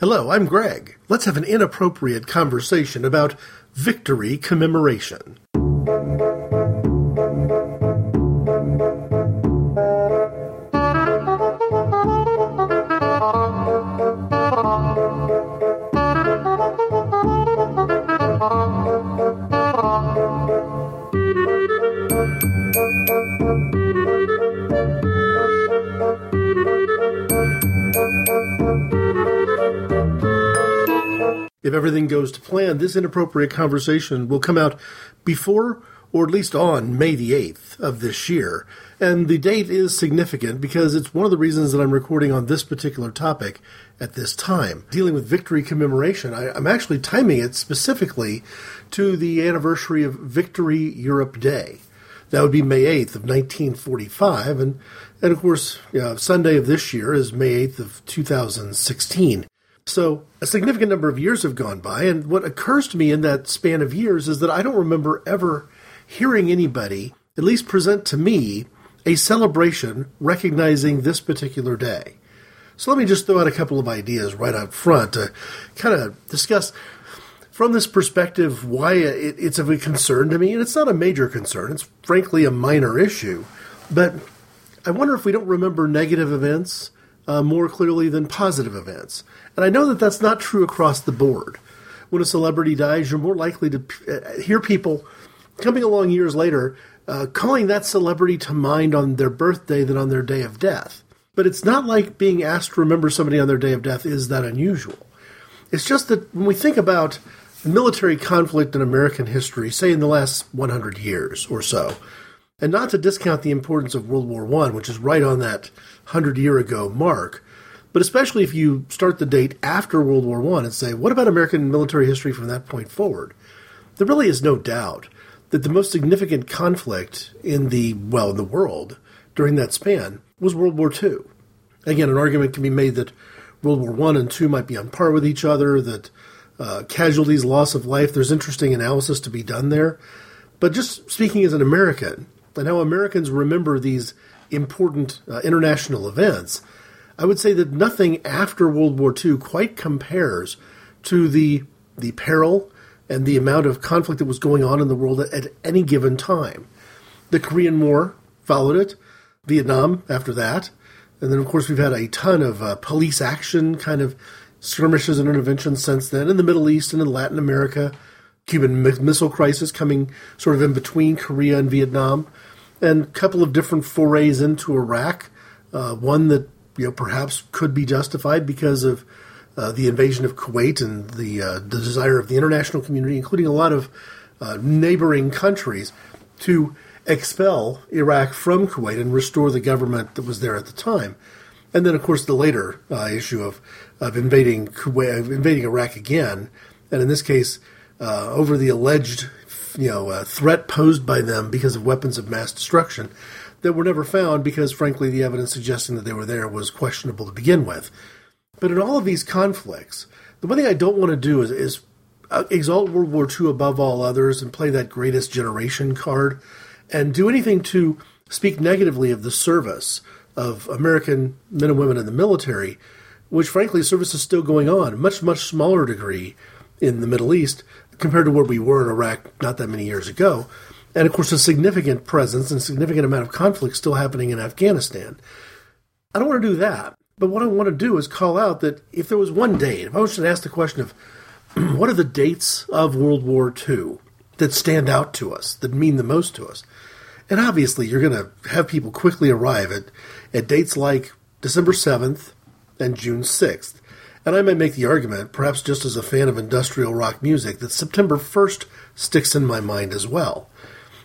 Hello, I'm Greg. Let's have an inappropriate conversation about victory commemoration. Everything goes to plan, this inappropriate conversation will come out before or at least on May the 8th of this year. And the date is significant because it's one of the reasons that I'm recording on this particular topic at this time. Dealing with victory commemoration, I, am actually timing it specifically to the anniversary of Victory Europe Day. That would be May 8th of 1945. And, and of course, uh, Sunday of this year is May 8th of 2016. So a significant number of years have gone by, and what occurs to me in that span of years is that I don't remember ever hearing anybody, at least present to me, a celebration recognizing this particular day. So let me just throw out a couple of ideas right up front to kind of discuss from this perspective why it, it's of a concern to me. And it's not a major concern, it's frankly a minor issue. But I wonder if we don't remember negative events uh, more clearly than positive events. And I know that that's not true across the board. When a celebrity dies, you're more likely to uh, hear people coming along years later uh, calling that celebrity to mind on their birthday than on their day of death. But it's not like being asked to remember somebody on their day of death is that unusual. It's just that when we think about military conflict in American history, say in the last 100 years or so, and not to discount the importance of World War I, which is right on that 100 year ago mark, but especially if you start the date after World War I and say, what about American military history from that point forward? There really is no doubt that the most significant conflict in the, well, in the world during that span was World War II. Again, an argument can be made that World War I and II might be on par with each other, that uh, casualties, loss of life, there's interesting analysis to be done there. But just speaking as an American, and how Americans remember these important uh, international events, I would say that nothing after World War II quite compares to the the peril and the amount of conflict that was going on in the world at, at any given time. The Korean War followed it, Vietnam after that, and then of course we've had a ton of uh, police action kind of skirmishes and interventions since then in the Middle East and in Latin America. Cuban Missile Crisis coming sort of in between Korea and Vietnam, and a couple of different forays into Iraq. Uh, one that you know perhaps could be justified because of uh, the invasion of Kuwait and the uh, the desire of the international community, including a lot of uh, neighboring countries, to expel Iraq from Kuwait and restore the government that was there at the time. And then, of course, the later uh, issue of of invading Kuwait, invading Iraq again, and in this case uh, over the alleged you know threat posed by them because of weapons of mass destruction that were never found because frankly the evidence suggesting that they were there was questionable to begin with. But in all of these conflicts, the one thing I don't want to do is, is uh, exalt World War II above all others and play that greatest generation card and do anything to speak negatively of the service of American men and women in the military, which frankly service is still going on, much, much smaller degree in the Middle East, compared to where we were in Iraq not that many years ago. And of course, a significant presence and significant amount of conflict still happening in Afghanistan. I don't want to do that. But what I want to do is call out that if there was one date, if I was to ask the question of what are the dates of World War II that stand out to us, that mean the most to us, and obviously you're going to have people quickly arrive at, at dates like December 7th and June 6th. And I might make the argument, perhaps just as a fan of industrial rock music, that September 1st sticks in my mind as well.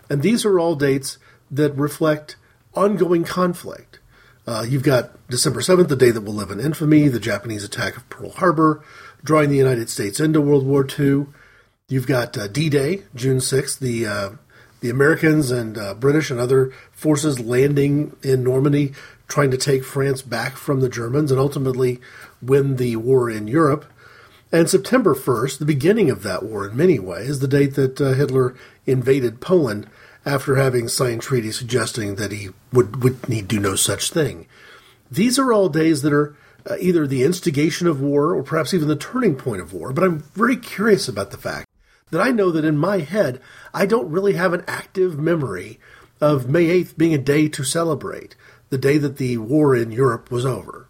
And these are all dates that reflect ongoing conflict. Uh, you've got December 7th, the day that will live in infamy, the Japanese attack of Pearl Harbor, drawing the United States into World War II. You've got uh, D-Day, June 6th, the uh, the Americans and uh, British and other forces landing in Normandy, trying to take France back from the Germans, and ultimately win the war in Europe. And September 1st, the beginning of that war in many ways, the date that uh, Hitler invaded Poland after having signed treaties suggesting that he would, would need do no such thing. These are all days that are uh, either the instigation of war or perhaps even the turning point of war. But I'm very curious about the fact that I know that in my head, I don't really have an active memory of May 8th being a day to celebrate, the day that the war in Europe was over.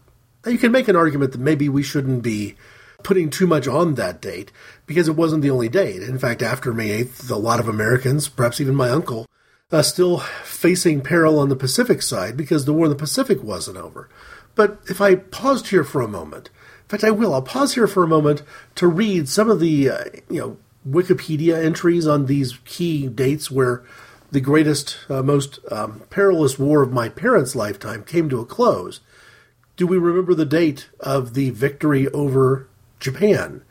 Now, you can make an argument that maybe we shouldn't be putting too much on that date because it wasn't the only date. In fact, after May 8th, a lot of Americans, perhaps even my uncle, uh, still facing peril on the Pacific side because the war in the Pacific wasn't over. But if I paused here for a moment, in fact, I will. I'll pause here for a moment to read some of the, uh, you know, Wikipedia entries on these key dates where the greatest, uh, most um, perilous war of my parents' lifetime came to a close. Do we remember the date of the victory over Japan?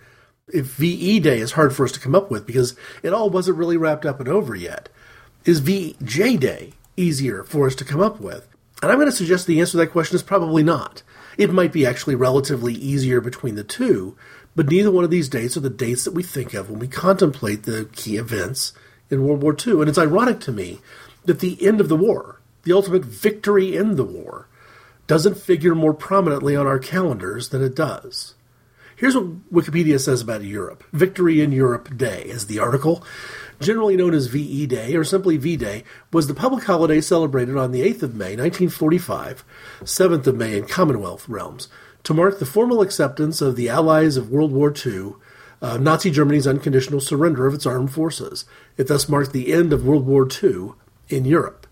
If VE Day is hard for us to come up with because it all wasn't really wrapped up and over yet. Is VJ Day easier for us to come up with? And I'm going to suggest the answer to that question is probably not. It might be actually relatively easier between the two, but neither one of these dates are the dates that we think of when we contemplate the key events in World War II. And it's ironic to me that the end of the war, the ultimate victory in the war, doesn't figure more prominently on our calendars than it does. Here's what Wikipedia says about Europe. Victory in Europe Day is the article generally known as VE Day or simply V Day, was the public holiday celebrated on the 8th of May, 1945, 7th of May in Commonwealth realms, to mark the formal acceptance of the Allies of World War II, uh, Nazi Germany's unconditional surrender of its armed forces. It thus marked the end of World War II in Europe.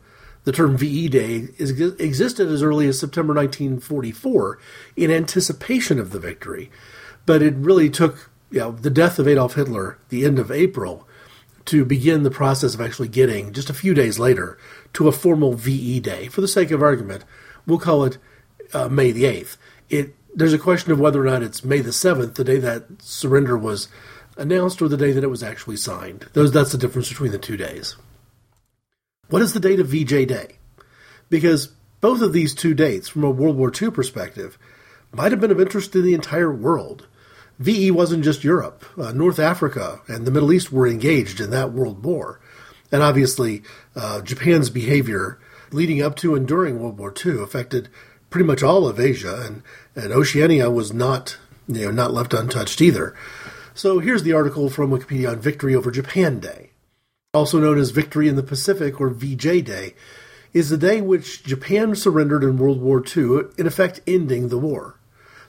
The term VE Day is, existed as early as September 1944 in anticipation of the victory, but it really took you know, the death of Adolf Hitler, the end of April, to begin the process of actually getting, just a few days later, to a formal VE day. For the sake of argument, we'll call it uh, May the 8th. It, there's a question of whether or not it's May the 7th, the day that surrender was announced, or the day that it was actually signed. Those, that's the difference between the two days. What is the date of VJ Day? Because both of these two dates, from a World War II perspective, might have been of interest to the entire world. VE wasn't just Europe. Uh, North Africa and the Middle East were engaged in that world war. And obviously, uh, Japan's behavior leading up to and during World War II affected pretty much all of Asia, and, and Oceania was not, you know, not left untouched either. So here's the article from Wikipedia on Victory over Japan Day. Also known as Victory in the Pacific or VJ Day, is the day which Japan surrendered in World War II, in effect ending the war.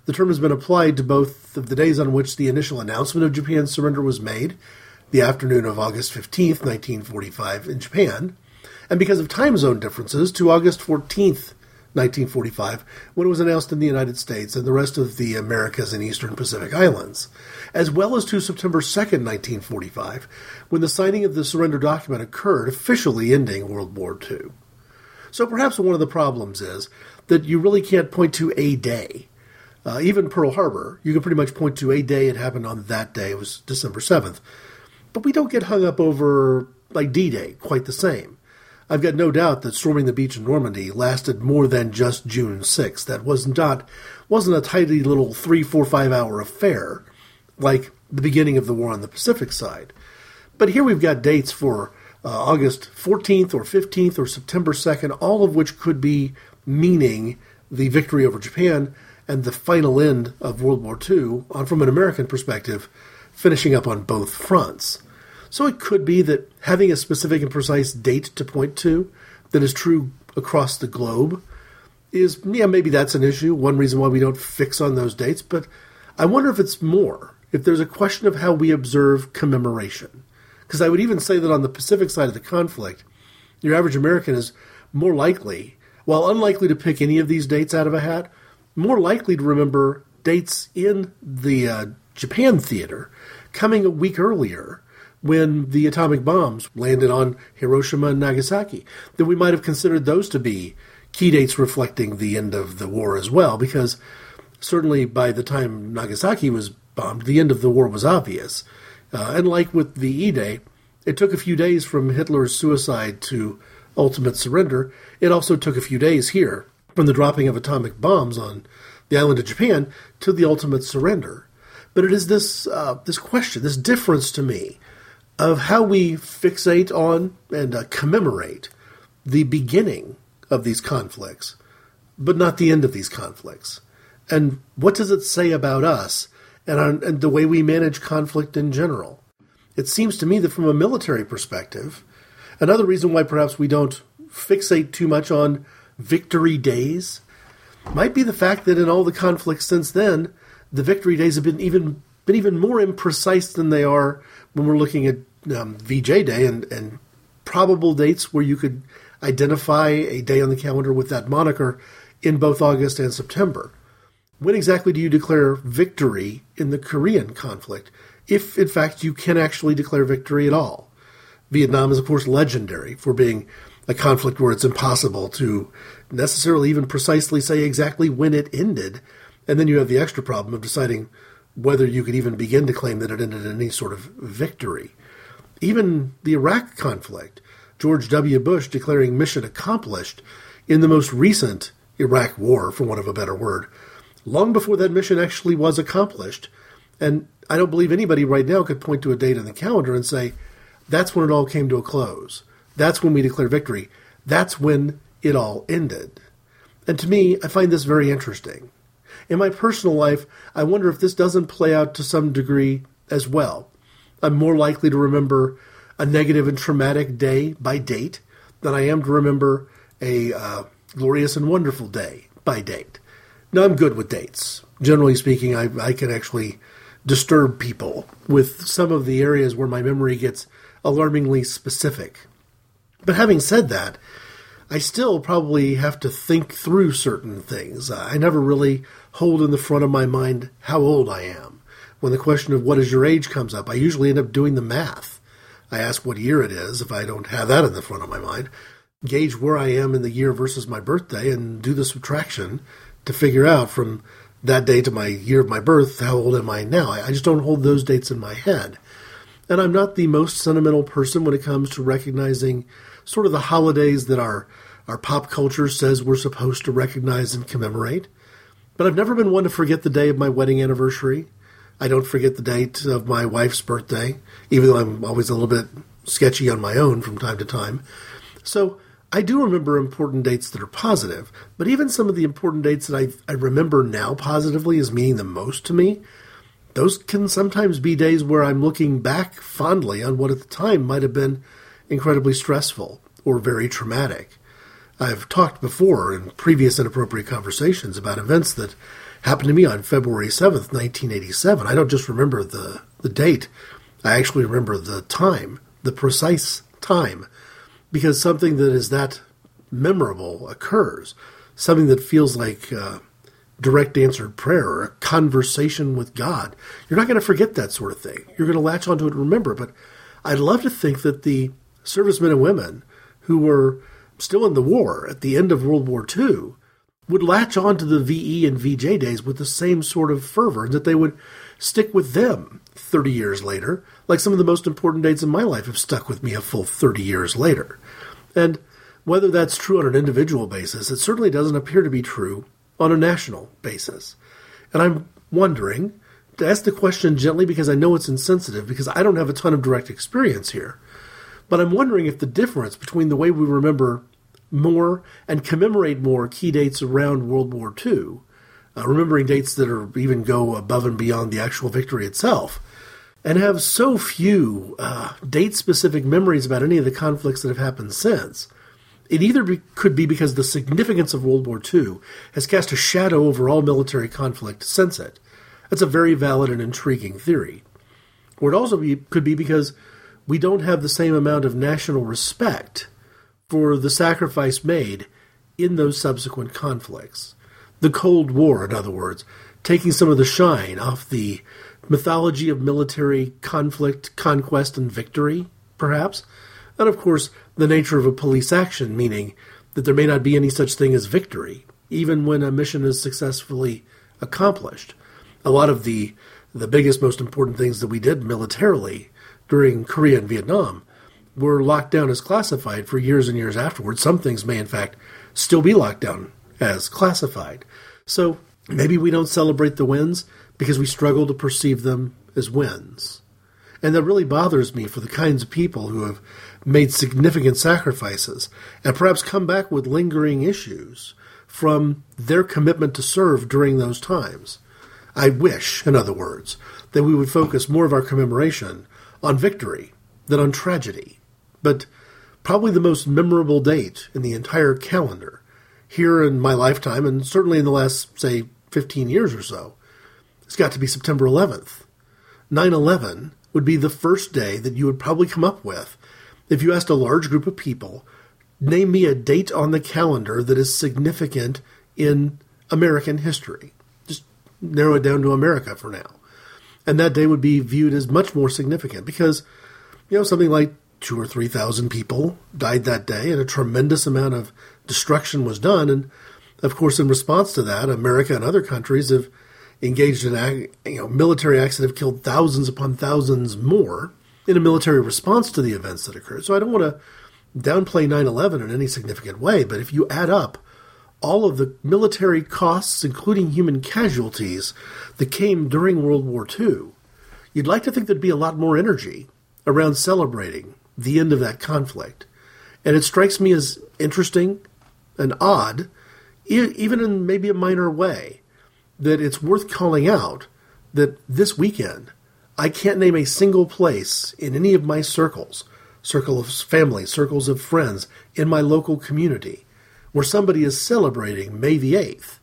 The term has been applied to both of the days on which the initial announcement of Japan's surrender was made, the afternoon of August 15th, 1945, in Japan, and because of time zone differences, to August 14th, 1945, when it was announced in the United States and the rest of the Americas and Eastern Pacific Islands, as well as to September 2nd, 1945, when the signing of the surrender document occurred, officially ending World War II. So perhaps one of the problems is that you really can't point to a day uh, even Pearl Harbor, you can pretty much point to a day it happened on that day. It was December 7th. But we don't get hung up over, like, D Day quite the same. I've got no doubt that storming the beach in Normandy lasted more than just June 6th. That was not, wasn't a tidy little three, four, five hour affair like the beginning of the war on the Pacific side. But here we've got dates for uh, August 14th or 15th or September 2nd, all of which could be meaning the victory over Japan and the final end of World War II, on from an American perspective, finishing up on both fronts. So it could be that having a specific and precise date to point to that is true across the globe is, yeah, maybe that's an issue, one reason why we don't fix on those dates, but I wonder if it's more, if there's a question of how we observe commemoration. Because I would even say that on the Pacific side of the conflict, your average American is more likely, while unlikely to pick any of these dates out of a hat, more likely to remember dates in the uh, Japan theater coming a week earlier when the atomic bombs landed on Hiroshima and Nagasaki, that we might have considered those to be key dates reflecting the end of the war as well, because certainly by the time Nagasaki was bombed, the end of the war was obvious. Uh, and like with the E Day, it took a few days from Hitler's suicide to ultimate surrender. It also took a few days here from the dropping of atomic bombs on the island of Japan to the ultimate surrender. But it is this uh, this question, this difference to me, of how we fixate on and uh, commemorate the beginning of these conflicts, but not the end of these conflicts. And what does it say about us and, our, and the way we manage conflict in general? It seems to me that from a military perspective, another reason why perhaps we don't fixate too much on victory days might be the fact that in all the conflicts since then, the victory days have been even been even more imprecise than they are when we're looking at um, VJ Day and, and probable dates where you could identify a day on the calendar with that moniker in both August and September. When exactly do you declare victory in the Korean conflict, if in fact you can actually declare victory at all? Vietnam is, of course, legendary for being a conflict where it's impossible to necessarily even precisely say exactly when it ended. And then you have the extra problem of deciding whether you could even begin to claim that it ended in any sort of victory. Even the Iraq conflict, George W. Bush declaring mission accomplished in the most recent Iraq war, for want of a better word, long before that mission actually was accomplished. And I don't believe anybody right now could point to a date in the calendar and say, that's when it all came to a close. That's when we declare victory. That's when it all ended. And to me, I find this very interesting. In my personal life, I wonder if this doesn't play out to some degree as well. I'm more likely to remember a negative and traumatic day by date than I am to remember a uh, glorious and wonderful day by date. Now, I'm good with dates. Generally speaking, I, I can actually disturb people with some of the areas where my memory gets alarmingly specific. But having said that, I still probably have to think through certain things. I never really hold in the front of my mind how old I am. When the question of what is your age comes up, I usually end up doing the math. I ask what year it is if I don't have that in the front of my mind, gauge where I am in the year versus my birthday, and do the subtraction to figure out from that day to my year of my birth how old am I now. I just don't hold those dates in my head. And I'm not the most sentimental person when it comes to recognizing sort of the holidays that our our pop culture says we're supposed to recognize and commemorate. But I've never been one to forget the day of my wedding anniversary. I don't forget the date of my wife's birthday, even though I'm always a little bit sketchy on my own from time to time. So I do remember important dates that are positive, but even some of the important dates that I, I remember now positively as meaning the most to me, those can sometimes be days where I'm looking back fondly on what at the time might have been incredibly stressful or very traumatic. I've talked before in previous inappropriate conversations about events that happened to me on February 7th, 1987. I don't just remember the, the date, I actually remember the time, the precise time, because something that is that memorable occurs, something that feels like direct answered prayer or a conversation with God. You're not going to forget that sort of thing. You're going to latch onto it and remember. But I'd love to think that the servicemen and women who were still in the war at the end of World War II would latch on to the VE and VJ days with the same sort of fervor, that they would stick with them 30 years later, like some of the most important dates in my life have stuck with me a full 30 years later. And whether that's true on an individual basis, it certainly doesn't appear to be true on a national basis. And I'm wondering, to ask the question gently because I know it's insensitive, because I don't have a ton of direct experience here, but I'm wondering if the difference between the way we remember more and commemorate more key dates around World War II, uh, remembering dates that are even go above and beyond the actual victory itself, and have so few uh, date specific memories about any of the conflicts that have happened since. It either be, could be because the significance of World War II has cast a shadow over all military conflict since it. That's a very valid and intriguing theory. Or it also be, could be because we don't have the same amount of national respect for the sacrifice made in those subsequent conflicts. The Cold War, in other words, taking some of the shine off the mythology of military conflict, conquest, and victory, perhaps. And of course, the nature of a police action, meaning that there may not be any such thing as victory, even when a mission is successfully accomplished. A lot of the the biggest, most important things that we did militarily during Korea and Vietnam were locked down as classified for years and years afterwards. Some things may, in fact, still be locked down as classified. So maybe we don't celebrate the wins because we struggle to perceive them as wins. And that really bothers me for the kinds of people who have made significant sacrifices and perhaps come back with lingering issues from their commitment to serve during those times. I wish, in other words, that we would focus more of our commemoration on victory than on tragedy. But probably the most memorable date in the entire calendar, here in my lifetime, and certainly in the last, say, 15 years or so, It's got to be September 11th. 9 11 would be the first day that you would probably come up with if you asked a large group of people, name me a date on the calendar that is significant in American history. Just narrow it down to America for now. And that day would be viewed as much more significant because, you know, something like two or three thousand people died that day and a tremendous amount of destruction was done. And of course, in response to that, America and other countries have engaged in you know, military acts that have killed thousands upon thousands more in a military response to the events that occurred. So I don't want to downplay 9 11 in any significant way, but if you add up all of the military costs, including human casualties, that came during World War II, you'd like to think there'd be a lot more energy around celebrating the end of that conflict. And it strikes me as interesting and odd, even in maybe a minor way, that it's worth calling out that this weekend I can't name a single place in any of my circles, circle of family, circles of friends, in my local community, where somebody is celebrating May the 8th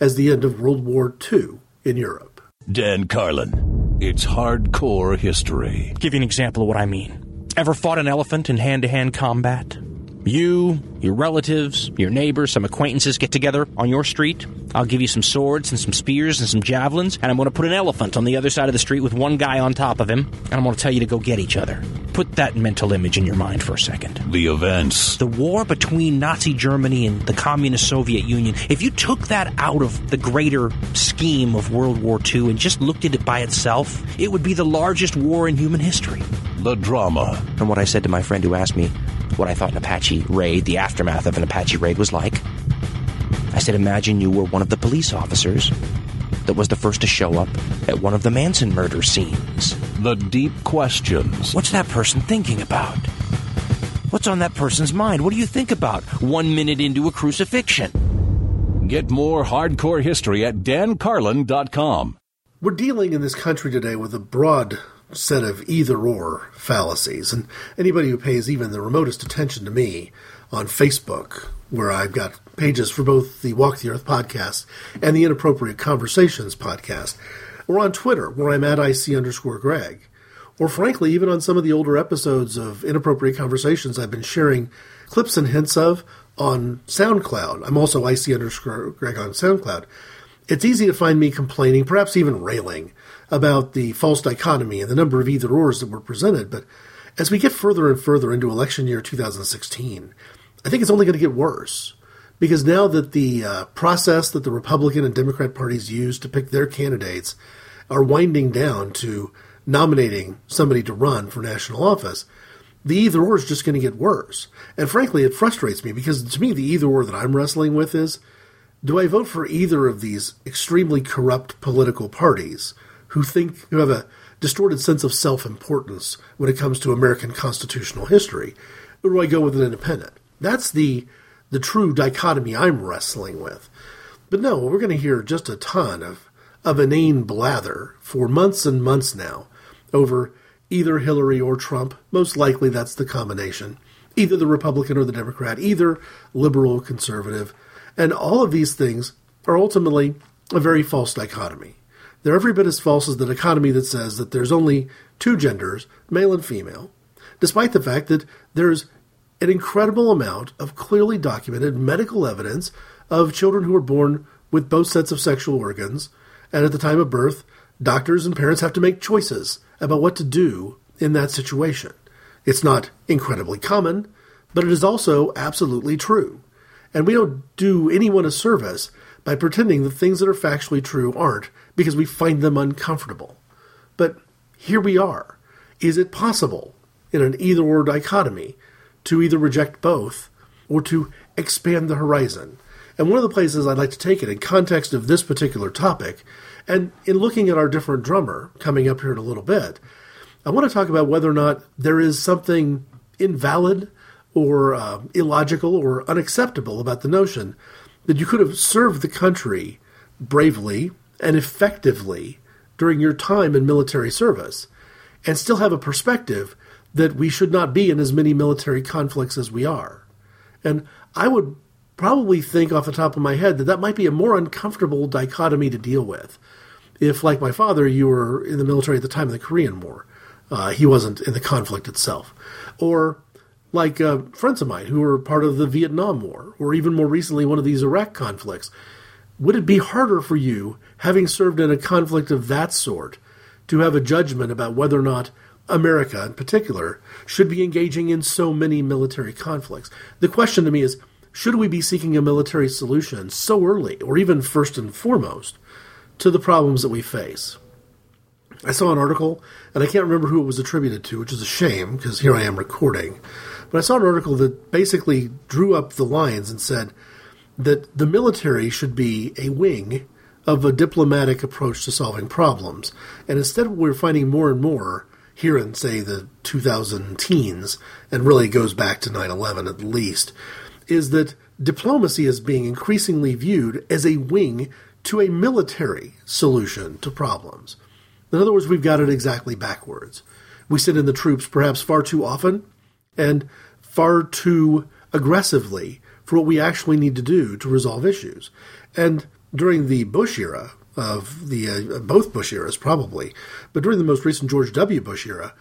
as the end of World War II in Europe. Dan Carlin. It's hardcore history. Give you an example of what I mean. Ever fought an elephant in hand to hand combat? You, your relatives, your neighbors, some acquaintances get together on your street. I'll give you some swords and some spears and some javelins, and I'm going to put an elephant on the other side of the street with one guy on top of him, and I'm going to tell you to go get each other. Put that mental image in your mind for a second. The events. The war between Nazi Germany and the Communist Soviet Union, if you took that out of the greater scheme of World War II and just looked at it by itself, it would be the largest war in human history. The drama. And what I said to my friend who asked me, what I thought an Apache raid, the aftermath of an Apache raid, was like. I said, imagine you were one of the police officers that was the first to show up at one of the Manson murder scenes. The deep questions. What's that person thinking about? What's on that person's mind? What do you think about one minute into a crucifixion? Get more hardcore history at dancarlin.com. We're dealing in this country today with a broad set of either or fallacies. And anybody who pays even the remotest attention to me on Facebook, where I've got pages for both the Walk the Earth podcast and the Inappropriate Conversations podcast, or on Twitter, where I'm at IC underscore Greg, or frankly, even on some of the older episodes of Inappropriate Conversations I've been sharing clips and hints of on SoundCloud. I'm also IC underscore Greg on SoundCloud. It's easy to find me complaining, perhaps even railing, about the false dichotomy and the number of either ors that were presented. But as we get further and further into election year 2016, I think it's only going to get worse. Because now that the uh, process that the Republican and Democrat parties use to pick their candidates are winding down to nominating somebody to run for national office, the either or is just going to get worse. And frankly, it frustrates me because to me, the either or that I'm wrestling with is do I vote for either of these extremely corrupt political parties who think who have a distorted sense of self-importance when it comes to American constitutional history, or do I go with an independent? That's the the true dichotomy I'm wrestling with. But no, we're going to hear just a ton of of inane blather for months and months now over either Hillary or Trump. Most likely that's the combination. Either the Republican or the Democrat, either liberal or conservative. And all of these things are ultimately a very false dichotomy. They're every bit as false as the dichotomy that says that there's only two genders, male and female, despite the fact that there's an incredible amount of clearly documented medical evidence of children who are born with both sets of sexual organs, and at the time of birth, doctors and parents have to make choices about what to do in that situation. It's not incredibly common, but it is also absolutely true. And we don't do anyone a service by pretending that things that are factually true aren't because we find them uncomfortable. But here we are. Is it possible in an either or dichotomy to either reject both or to expand the horizon? And one of the places I'd like to take it in context of this particular topic, and in looking at our different drummer coming up here in a little bit, I want to talk about whether or not there is something invalid or uh, illogical or unacceptable about the notion that you could have served the country bravely and effectively during your time in military service and still have a perspective that we should not be in as many military conflicts as we are. And I would probably think off the top of my head that that might be a more uncomfortable dichotomy to deal with. If, like my father, you were in the military at the time of the Korean War, uh, he wasn't in the conflict itself. Or like uh, friends of mine who were part of the Vietnam War, or even more recently, one of these Iraq conflicts. Would it be harder for you, having served in a conflict of that sort, to have a judgment about whether or not America, in particular, should be engaging in so many military conflicts? The question to me is should we be seeking a military solution so early, or even first and foremost, to the problems that we face? I saw an article, and I can't remember who it was attributed to, which is a shame because here I am recording. But I saw an article that basically drew up the lines and said that the military should be a wing of a diplomatic approach to solving problems. And instead, what we're finding more and more here in, say, the 2000 teens, and really goes back to 9 11 at least, is that diplomacy is being increasingly viewed as a wing to a military solution to problems. In other words, we've got it exactly backwards. We send in the troops perhaps far too often and far too aggressively for what we actually need to do to resolve issues. And during the Bush era, of the uh, both Bush eras probably, but during the most recent George W. Bush era,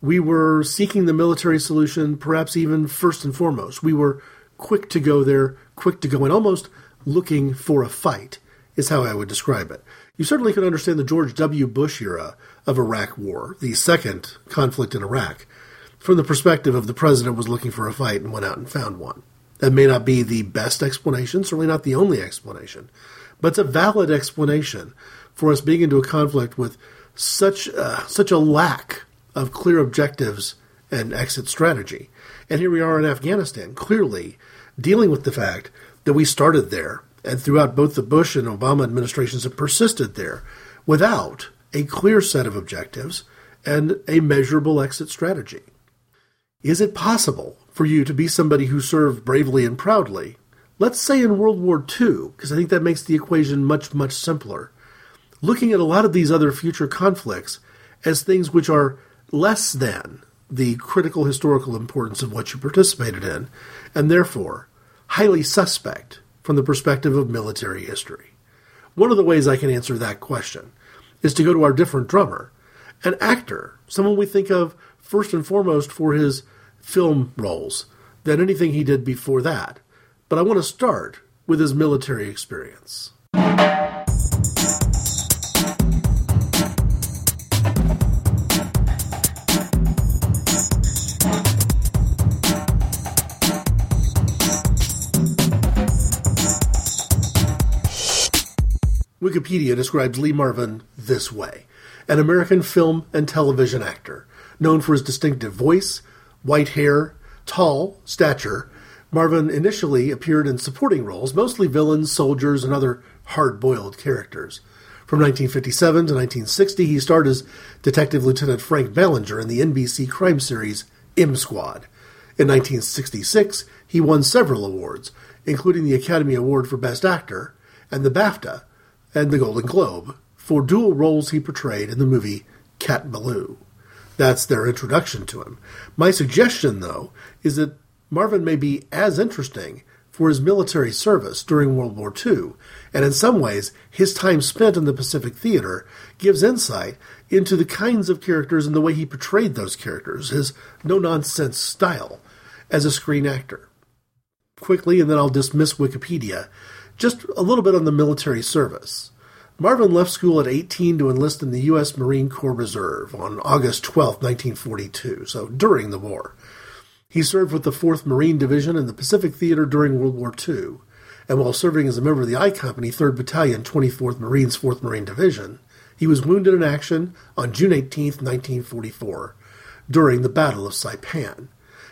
we were seeking the military solution perhaps even first and foremost. We were quick to go there, quick to go in, almost looking for a fight, is how I would describe it. You certainly can understand the George W. Bush era of Iraq War, the second conflict in Iraq, from the perspective of the president was looking for a fight and went out and found one. That may not be the best explanation, certainly not the only explanation, but it's a valid explanation for us being into a conflict with such uh, such a lack of clear objectives and exit strategy. And here we are in Afghanistan, clearly dealing with the fact that we started there and throughout both the Bush and Obama administrations have persisted there without a clear set of objectives and a measurable exit strategy. Is it possible for you to be somebody who served bravely and proudly, let's say in World War II, because I think that makes the equation much, much simpler, looking at a lot of these other future conflicts as things which are less than the critical historical importance of what you participated in, and therefore highly suspect from the perspective of military history. One of the ways I can answer that question is to go to our different drummer, an actor, someone we think of first and foremost for his film roles than anything he did before that. But I want to start with his military experience. Wikipedia describes Lee Marvin this way an American film and television actor, known for his distinctive voice, white hair, tall stature. Marvin initially appeared in supporting roles, mostly villains, soldiers, and other hard boiled characters. From 1957 to 1960, he starred as Detective Lieutenant Frank Ballinger in the NBC crime series M Squad. In 1966, he won several awards, including the Academy Award for Best Actor and the BAFTA and the Golden Globe for dual roles he portrayed in the movie Cat Ballou. That's their introduction to him. My suggestion, though, is that Marvin may be as interesting for his military service during World War II, and in some ways, his time spent in the Pacific Theater gives insight into the kinds of characters and the way he portrayed those characters, his no nonsense style as a screen actor. Quickly, and then I'll dismiss Wikipedia, just a little bit on the military service. Marvin left school at 18 to enlist in the U.S. Marine Corps Reserve on August 12, 1942, so during the war. He served with the 4th Marine Division in the Pacific Theater during World War II, and while serving as a member of the I Company, 3rd Battalion, 24th Marines, 4th Marine Division, he was wounded in action on June 18, 1944, during the Battle of Saipan,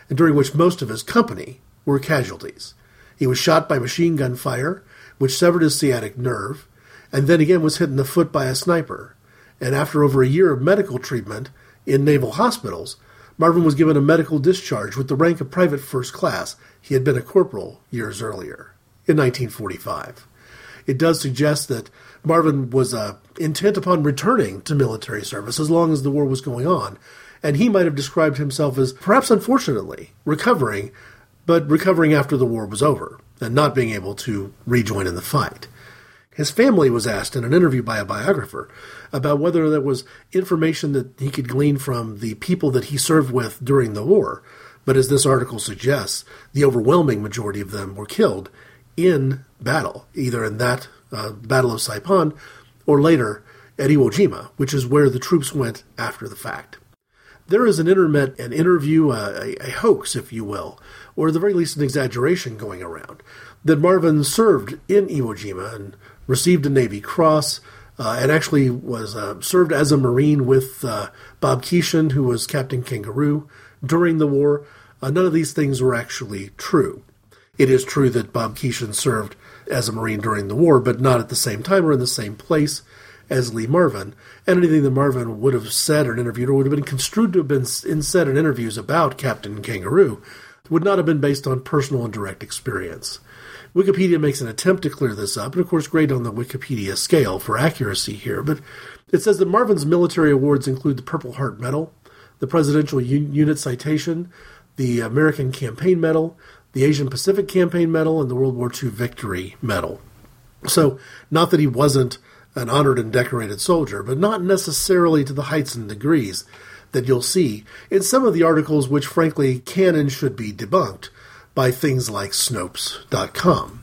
and during which most of his company were casualties. He was shot by machine gun fire which severed his sciatic nerve, and then again was hit in the foot by a sniper. And after over a year of medical treatment in naval hospitals, Marvin was given a medical discharge with the rank of private first class. He had been a corporal years earlier. in 1945. It does suggest that Marvin was uh, intent upon returning to military service as long as the war was going on, and he might have described himself as perhaps unfortunately recovering, but recovering after the war was over and not being able to rejoin in the fight. His family was asked in an interview by a biographer about whether there was information that he could glean from the people that he served with during the war. But as this article suggests, the overwhelming majority of them were killed in battle, either in that uh, Battle of Saipan or later at Iwo Jima, which is where the troops went after the fact. There is an internet, an interview, uh, a, a hoax, if you will, or at the very least an exaggeration going around, that Marvin served in Iwo Jima and received a Navy Cross, uh, and actually was uh, served as a Marine with uh, Bob Keeshan, who was Captain Kangaroo during the war. Uh, none of these things were actually true. It is true that Bob Keeshan served as a Marine during the war, but not at the same time or in the same place as Lee Marvin. And anything that Marvin would have said or interviewed or would have been construed to have been in said in interviews about Captain Kangaroo would not have been based on personal and direct experience. Wikipedia makes an attempt to clear this up, and of course, great on the Wikipedia scale for accuracy here, but it says that Marvin's military awards include the Purple Heart Medal, the Presidential Unit Citation, the American Campaign Medal, the Asian Pacific Campaign Medal, and the World War II Victory Medal. So, not that he wasn't an honored and decorated soldier, but not necessarily to the heights and degrees that you'll see in some of the articles which, frankly, can and should be debunked by things like Snopes.com.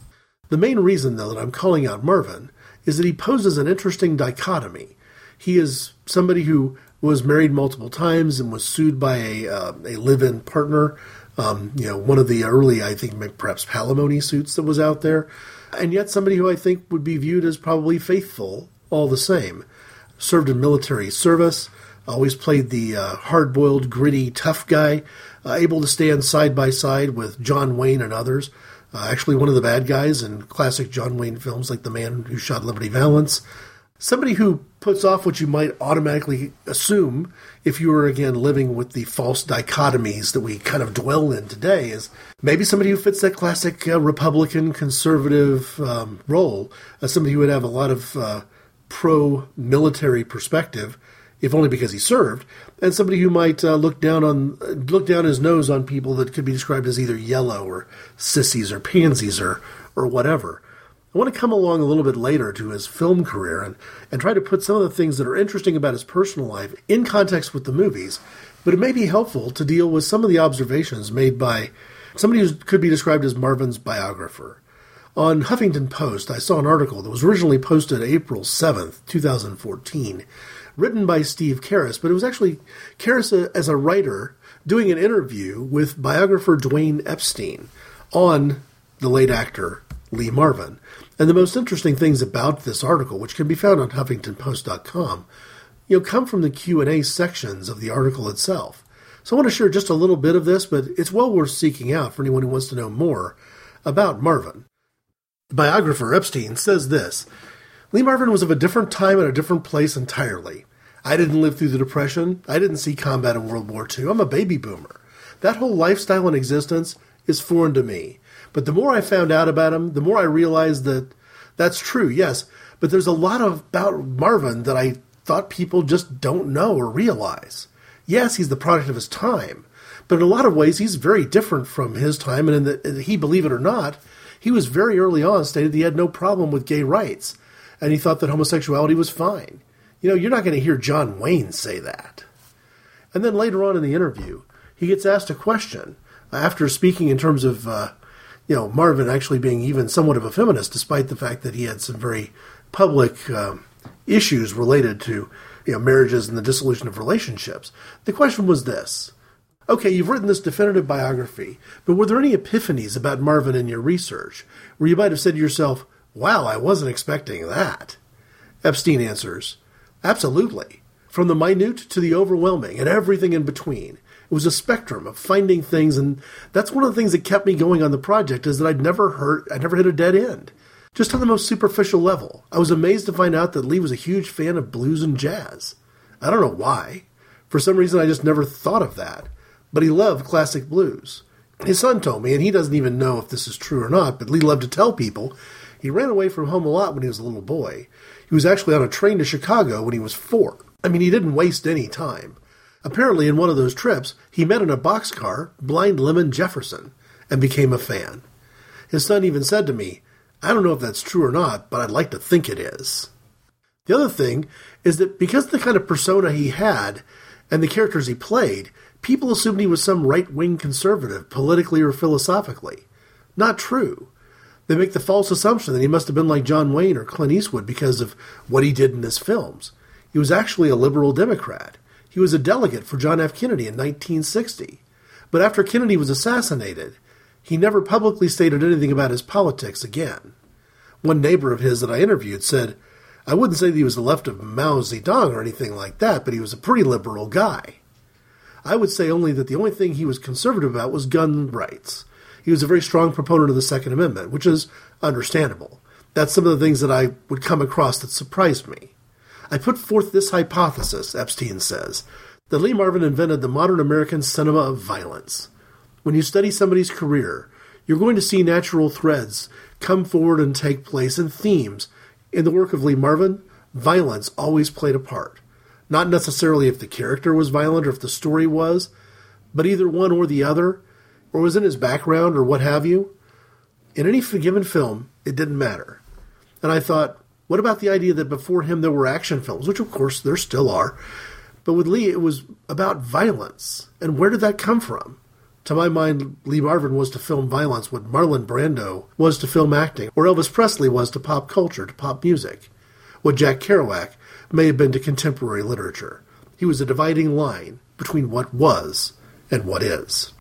The main reason, though, that I'm calling out Marvin is that he poses an interesting dichotomy. He is somebody who was married multiple times and was sued by a, uh, a live-in partner. Um, you know, one of the early, I think, perhaps palimony suits that was out there, and yet somebody who I think would be viewed as probably faithful all the same. Served in military service, always played the uh, hard-boiled, gritty, tough guy uh, able to stand side by side with John Wayne and others. Uh, actually, one of the bad guys in classic John Wayne films, like The Man Who Shot Liberty Valance. Somebody who puts off what you might automatically assume if you were, again, living with the false dichotomies that we kind of dwell in today is maybe somebody who fits that classic uh, Republican conservative um, role somebody who would have a lot of uh, pro military perspective if only because he served, and somebody who might uh, look down on look down his nose on people that could be described as either yellow or sissies or pansies or or whatever. I want to come along a little bit later to his film career and, and try to put some of the things that are interesting about his personal life in context with the movies, but it may be helpful to deal with some of the observations made by somebody who could be described as Marvin's biographer. On Huffington Post, I saw an article that was originally posted April 7th, 2014, written by Steve Karras, but it was actually Karras uh, as a writer doing an interview with biographer Dwayne Epstein on the late actor Lee Marvin. And the most interesting things about this article, which can be found on HuffingtonPost.com, you know, come from the Q&A sections of the article itself. So I want to share just a little bit of this, but it's well worth seeking out for anyone who wants to know more about Marvin. Biographer Epstein says this Lee Marvin was of a different time and a different place entirely. I didn't live through the Depression. I didn't see combat in World War II. I'm a baby boomer. That whole lifestyle and existence is foreign to me. But the more I found out about him, the more I realized that that's true, yes. But there's a lot of, about Marvin that I thought people just don't know or realize. Yes, he's the product of his time, but in a lot of ways, he's very different from his time. And in the, he, believe it or not, he was very early on stated he had no problem with gay rights and he thought that homosexuality was fine. You know, you're not going to hear John Wayne say that. And then later on in the interview, he gets asked a question after speaking in terms of, uh, you know, Marvin actually being even somewhat of a feminist, despite the fact that he had some very public um, issues related to, you know, marriages and the dissolution of relationships. The question was this. Okay, you've written this definitive biography, but were there any epiphanies about Marvin in your research where you might have said to yourself, Wow, I wasn't expecting that. Epstein answers, Absolutely. From the minute to the overwhelming and everything in between. It was a spectrum of finding things, and that's one of the things that kept me going on the project is that I'd never hurt, I never hit a dead end. Just on the most superficial level. I was amazed to find out that Lee was a huge fan of blues and jazz. I don't know why. For some reason, I just never thought of that. But he loved classic blues. His son told me, and he doesn't even know if this is true or not, but Lee loved to tell people he ran away from home a lot when he was a little boy. He was actually on a train to Chicago when he was four. I mean, he didn't waste any time. Apparently, in one of those trips, he met in a boxcar Blind Lemon Jefferson and became a fan. His son even said to me, I don't know if that's true or not, but I'd like to think it is. The other thing is that because of the kind of persona he had and the characters he played, people assumed he was some right wing conservative, politically or philosophically. Not true. They make the false assumption that he must have been like John Wayne or Clint Eastwood because of what he did in his films. He was actually a liberal Democrat. He was a delegate for John F. Kennedy in 1960. But after Kennedy was assassinated, he never publicly stated anything about his politics again. One neighbor of his that I interviewed said, I wouldn't say that he was the left of Mao Zedong or anything like that, but he was a pretty liberal guy. I would say only that the only thing he was conservative about was gun rights. He was a very strong proponent of the Second Amendment, which is understandable. That's some of the things that I would come across that surprised me. I put forth this hypothesis, Epstein says, that Lee Marvin invented the modern American cinema of violence. When you study somebody's career, you're going to see natural threads come forward and take place and themes. In the work of Lee Marvin, violence always played a part. Not necessarily if the character was violent or if the story was, but either one or the other, or was in his background or what have you. In any given film, it didn't matter. And I thought, what about the idea that before him there were action films, which of course there still are, but with Lee it was about violence. And where did that come from? To my mind, Lee Marvin was to film violence what Marlon Brando was to film acting, or Elvis Presley was to pop culture, to pop music, what Jack Kerouac may have been to contemporary literature. He was a dividing line between what was and what is.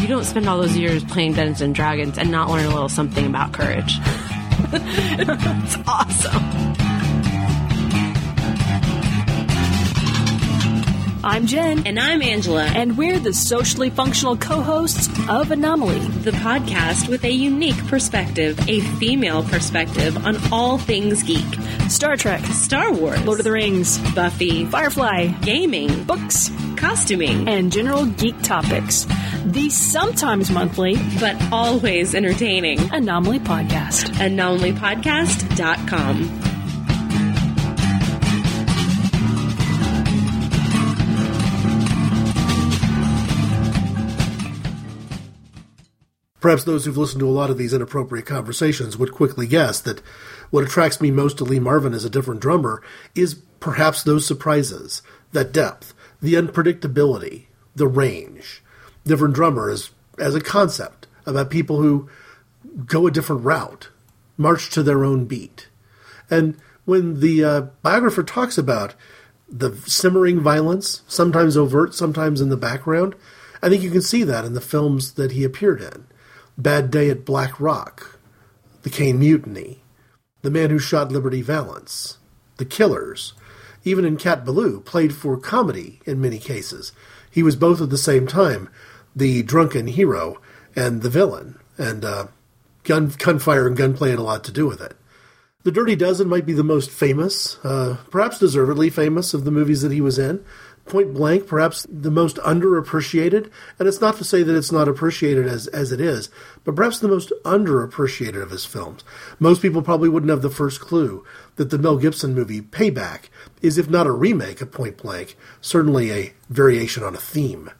You don't spend all those years playing Dungeons and Dragons and not learn a little something about courage. it's awesome. I'm Jen. And I'm Angela. And we're the socially functional co hosts of Anomaly, the podcast with a unique perspective, a female perspective on all things geek. Star Trek, Star Wars, Lord of the Rings, Buffy, Firefly, gaming, books, costuming, and general geek topics. The sometimes monthly, but always entertaining. Anomaly Podcast. AnomalyPodcast.com. Perhaps those who've listened to a lot of these inappropriate conversations would quickly guess that what attracts me most to Lee Marvin as a different drummer is perhaps those surprises, that depth, the unpredictability, the range. Different drummer as, as a concept about people who go a different route, march to their own beat. And when the uh, biographer talks about the simmering violence, sometimes overt, sometimes in the background, I think you can see that in the films that he appeared in. Bad Day at Black Rock, The Caine Mutiny, The Man Who Shot Liberty Valance, The Killers, even in Cat Ballou, played for comedy in many cases. He was both at the same time the drunken hero and the villain, and uh, gun, gunfire and gunplay had a lot to do with it. The Dirty Dozen might be the most famous, uh, perhaps deservedly famous, of the movies that he was in point blank, perhaps the most underappreciated. And it's not to say that it's not appreciated as, as it is, but perhaps the most underappreciated of his films. Most people probably wouldn't have the first clue that the Mel Gibson movie Payback is, if not a remake of Point Blank, certainly a variation on a theme.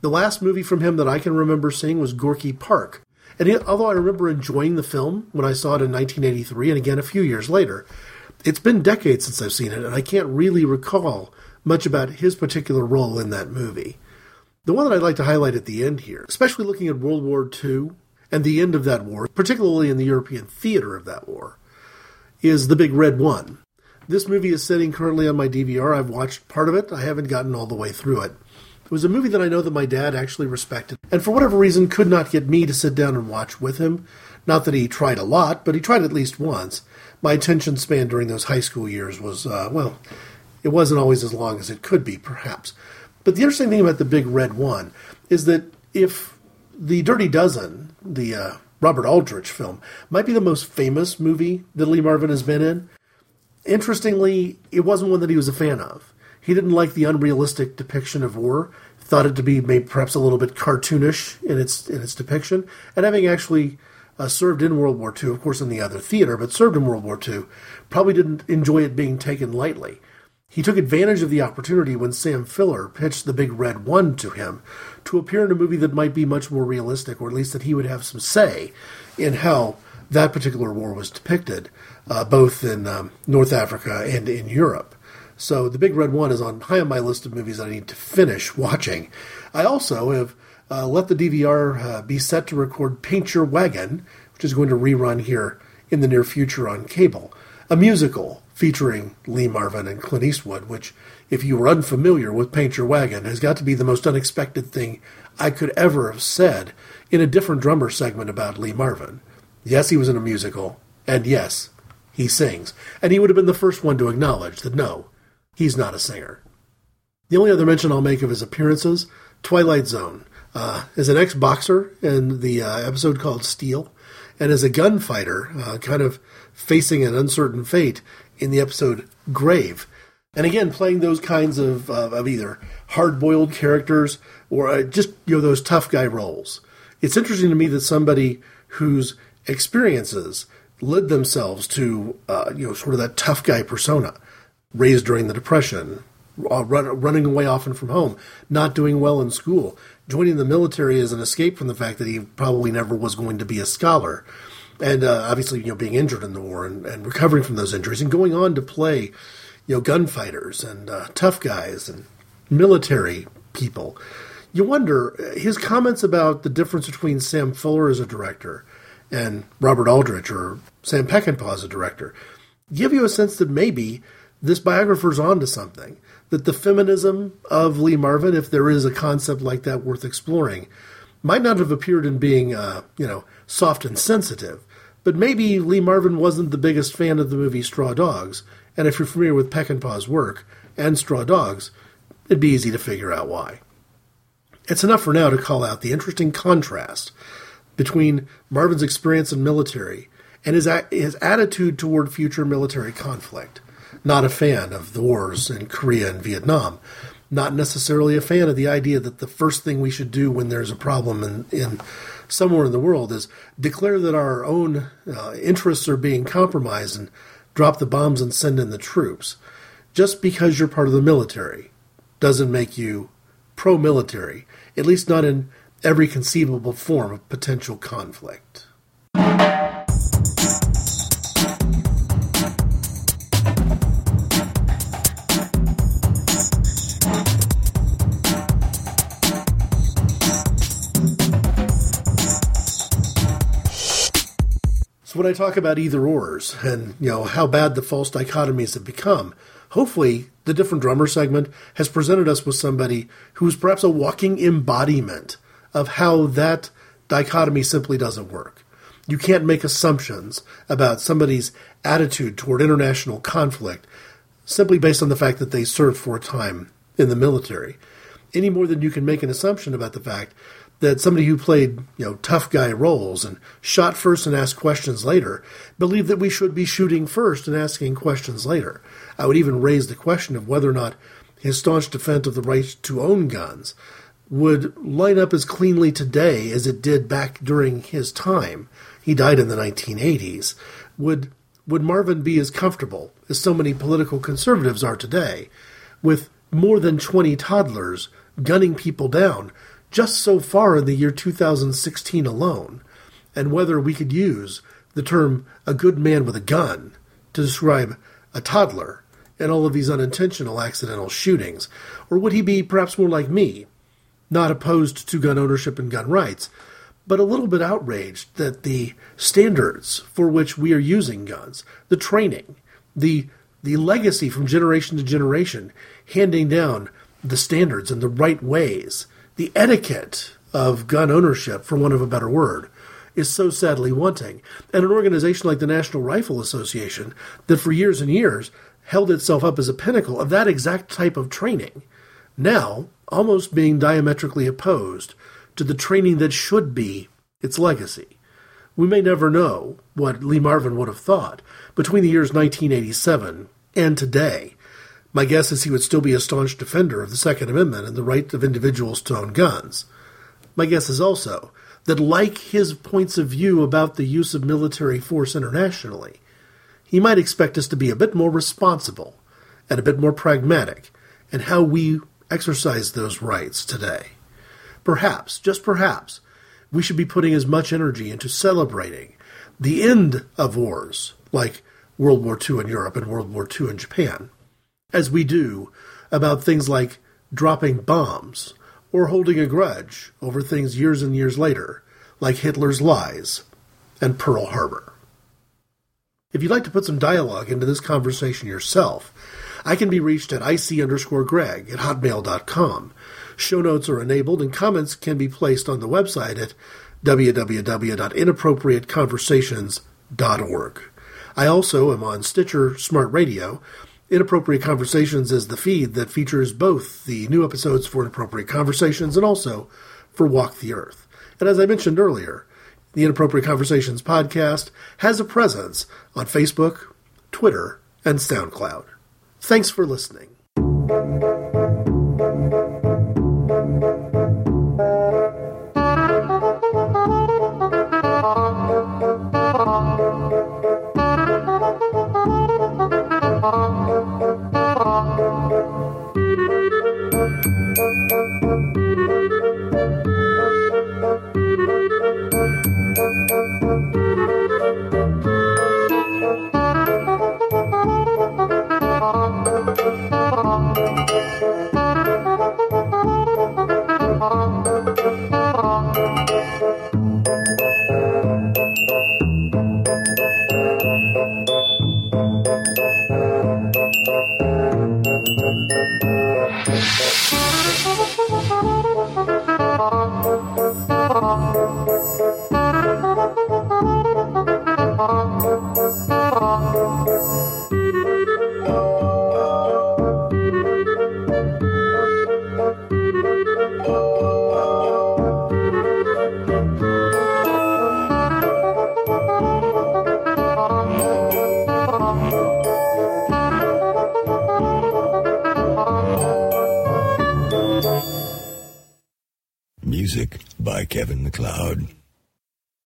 The last movie from him that I can remember seeing was Gorky Park. And although I remember enjoying the film when I saw it in 1983 and again a few years later, it's been decades since I've seen it, and I can't really recall much about his particular role in that movie. The one that I'd like to highlight at the end here, especially looking at World War II and the end of that war, particularly in the European theater of that war, is The Big Red One. This movie is sitting currently on my DVR. I've watched part of it, I haven't gotten all the way through it. It was a movie that I know that my dad actually respected, and for whatever reason could not get me to sit down and watch with him. Not that he tried a lot, but he tried at least once. My attention span during those high school years was, uh, well, it wasn't always as long as it could be, perhaps. But the interesting thing about the Big Red One is that if The Dirty Dozen, the uh, Robert Aldrich film, might be the most famous movie that Lee Marvin has been in. Interestingly, it wasn't one that he was a fan of. He didn't like the unrealistic depiction of war, thought it to be maybe perhaps a little bit cartoonish in its in its depiction, and having actually uh, served in World War II, of course, in the other theater, but served in World War II, probably didn't enjoy it being taken lightly. He took advantage of the opportunity when Sam Fuller pitched the Big Red One to him to appear in a movie that might be much more realistic, or at least that he would have some say in how that particular war was depicted, uh, both in um, North Africa and in Europe. So the Big Red One is on high on my list of movies that I need to finish watching. I also have uh, let the DVR uh, be set to record Paint Your Wagon, which is going to rerun here in the near future on cable, a musical featuring Lee Marvin and Clint Eastwood, which, if you were unfamiliar with Paint Your Wagon, has got to be the most unexpected thing I could ever have said in a different drummer segment about Lee Marvin. Yes, he was in a musical, and yes, he sings. And he would have been the first one to acknowledge that no, he's not a singer. The only other mention I'll make of his appearances Twilight Zone. Uh, as an ex boxer in the uh, episode called Steel, and as a gunfighter, uh, kind of facing an uncertain fate, in the episode Grave. And again, playing those kinds of, uh, of either hard boiled characters or uh, just you know those tough guy roles. It's interesting to me that somebody whose experiences led themselves to uh, you know sort of that tough guy persona, raised during the Depression, uh, run, running away often from home, not doing well in school, joining the military as an escape from the fact that he probably never was going to be a scholar and uh, obviously you know being injured in the war and, and, recovering from those injuries and going on to play you know gunfighters and uh, tough guys and military people. You wonder his comments about the difference between sam fuller as a director and robert aldrich or sam peckinpah as a director give you a sense that maybe this biographer's onto something that the feminism of lee marvin if there is a concept like that worth exploring might not have appeared in being uh, you know soft and sensitive but maybe Lee Marvin wasn't the biggest fan of the movie Straw Dogs, and if you're familiar with Peckinpah's work and Straw Dogs, it'd be easy to figure out why. It's enough for now to call out the interesting contrast between Marvin's experience in military and his, his attitude toward future military conflict. Not a fan of the wars in Korea and Vietnam. Not necessarily a fan of the idea that the first thing we should do when there's a problem in, in somewhere in the world is declare that our own uh, interests are being compromised and drop the bombs and send in the troops. Just because you're part of the military doesn't make you pro military, at least not in every conceivable form of potential conflict. When I talk about either ors and you know how bad the false dichotomies have become, hopefully the different drummer segment has presented us with somebody who's perhaps a walking embodiment of how that dichotomy simply doesn't work. You can't make assumptions about somebody's attitude toward international conflict simply based on the fact that they served for a time in the military, any more than you can make an assumption about the fact that somebody who played, you know, tough guy roles and shot first and asked questions later believed that we should be shooting first and asking questions later. I would even raise the question of whether or not his staunch defense of the right to own guns would line up as cleanly today as it did back during his time. He died in the 1980s. Would would Marvin be as comfortable as so many political conservatives are today, with more than 20 toddlers gunning people down just so far in the year 2016 alone, and whether we could use the term a good man with a gun to describe a toddler and all of these unintentional accidental shootings, or would he be perhaps more like me, not opposed to gun ownership and gun rights, but a little bit outraged that the standards for which we are using guns, the training, the the legacy from generation to generation, handing down the standards and the right ways the etiquette of gun ownership, for want of a better word, is so sadly wanting. And an organization like the National Rifle Association, that for years and years held itself up as a pinnacle of that exact type of training, now almost being diametrically opposed to the training that should be its legacy. We may never know what Lee Marvin would have thought between the years 1987 and today. My guess is he would still be a staunch defender of the Second Amendment and the right of individuals to own guns. My guess is also that, like his points of view about the use of military force internationally, he might expect us to be a bit more responsible and a bit more pragmatic in how we exercise those rights today. Perhaps, just perhaps, we should be putting as much energy into celebrating the end of wars like World War II in Europe and World War II in Japan, as we do about things like dropping bombs or holding a grudge over things years and years later, like Hitler's lies and Pearl Harbor. If you'd like to put some dialogue into this conversation yourself, I can be reached at ic underscore greg at hotmail.com. Show notes are enabled and comments can be placed on the website at www.inappropriateconversations.org. I also am on Stitcher Smart Radio. Inappropriate Conversations is the feed that features both the new episodes for Inappropriate Conversations and also for Walk the Earth. And as I mentioned earlier, the Inappropriate Conversations podcast has a presence on Facebook, Twitter, and SoundCloud. Thanks for listening.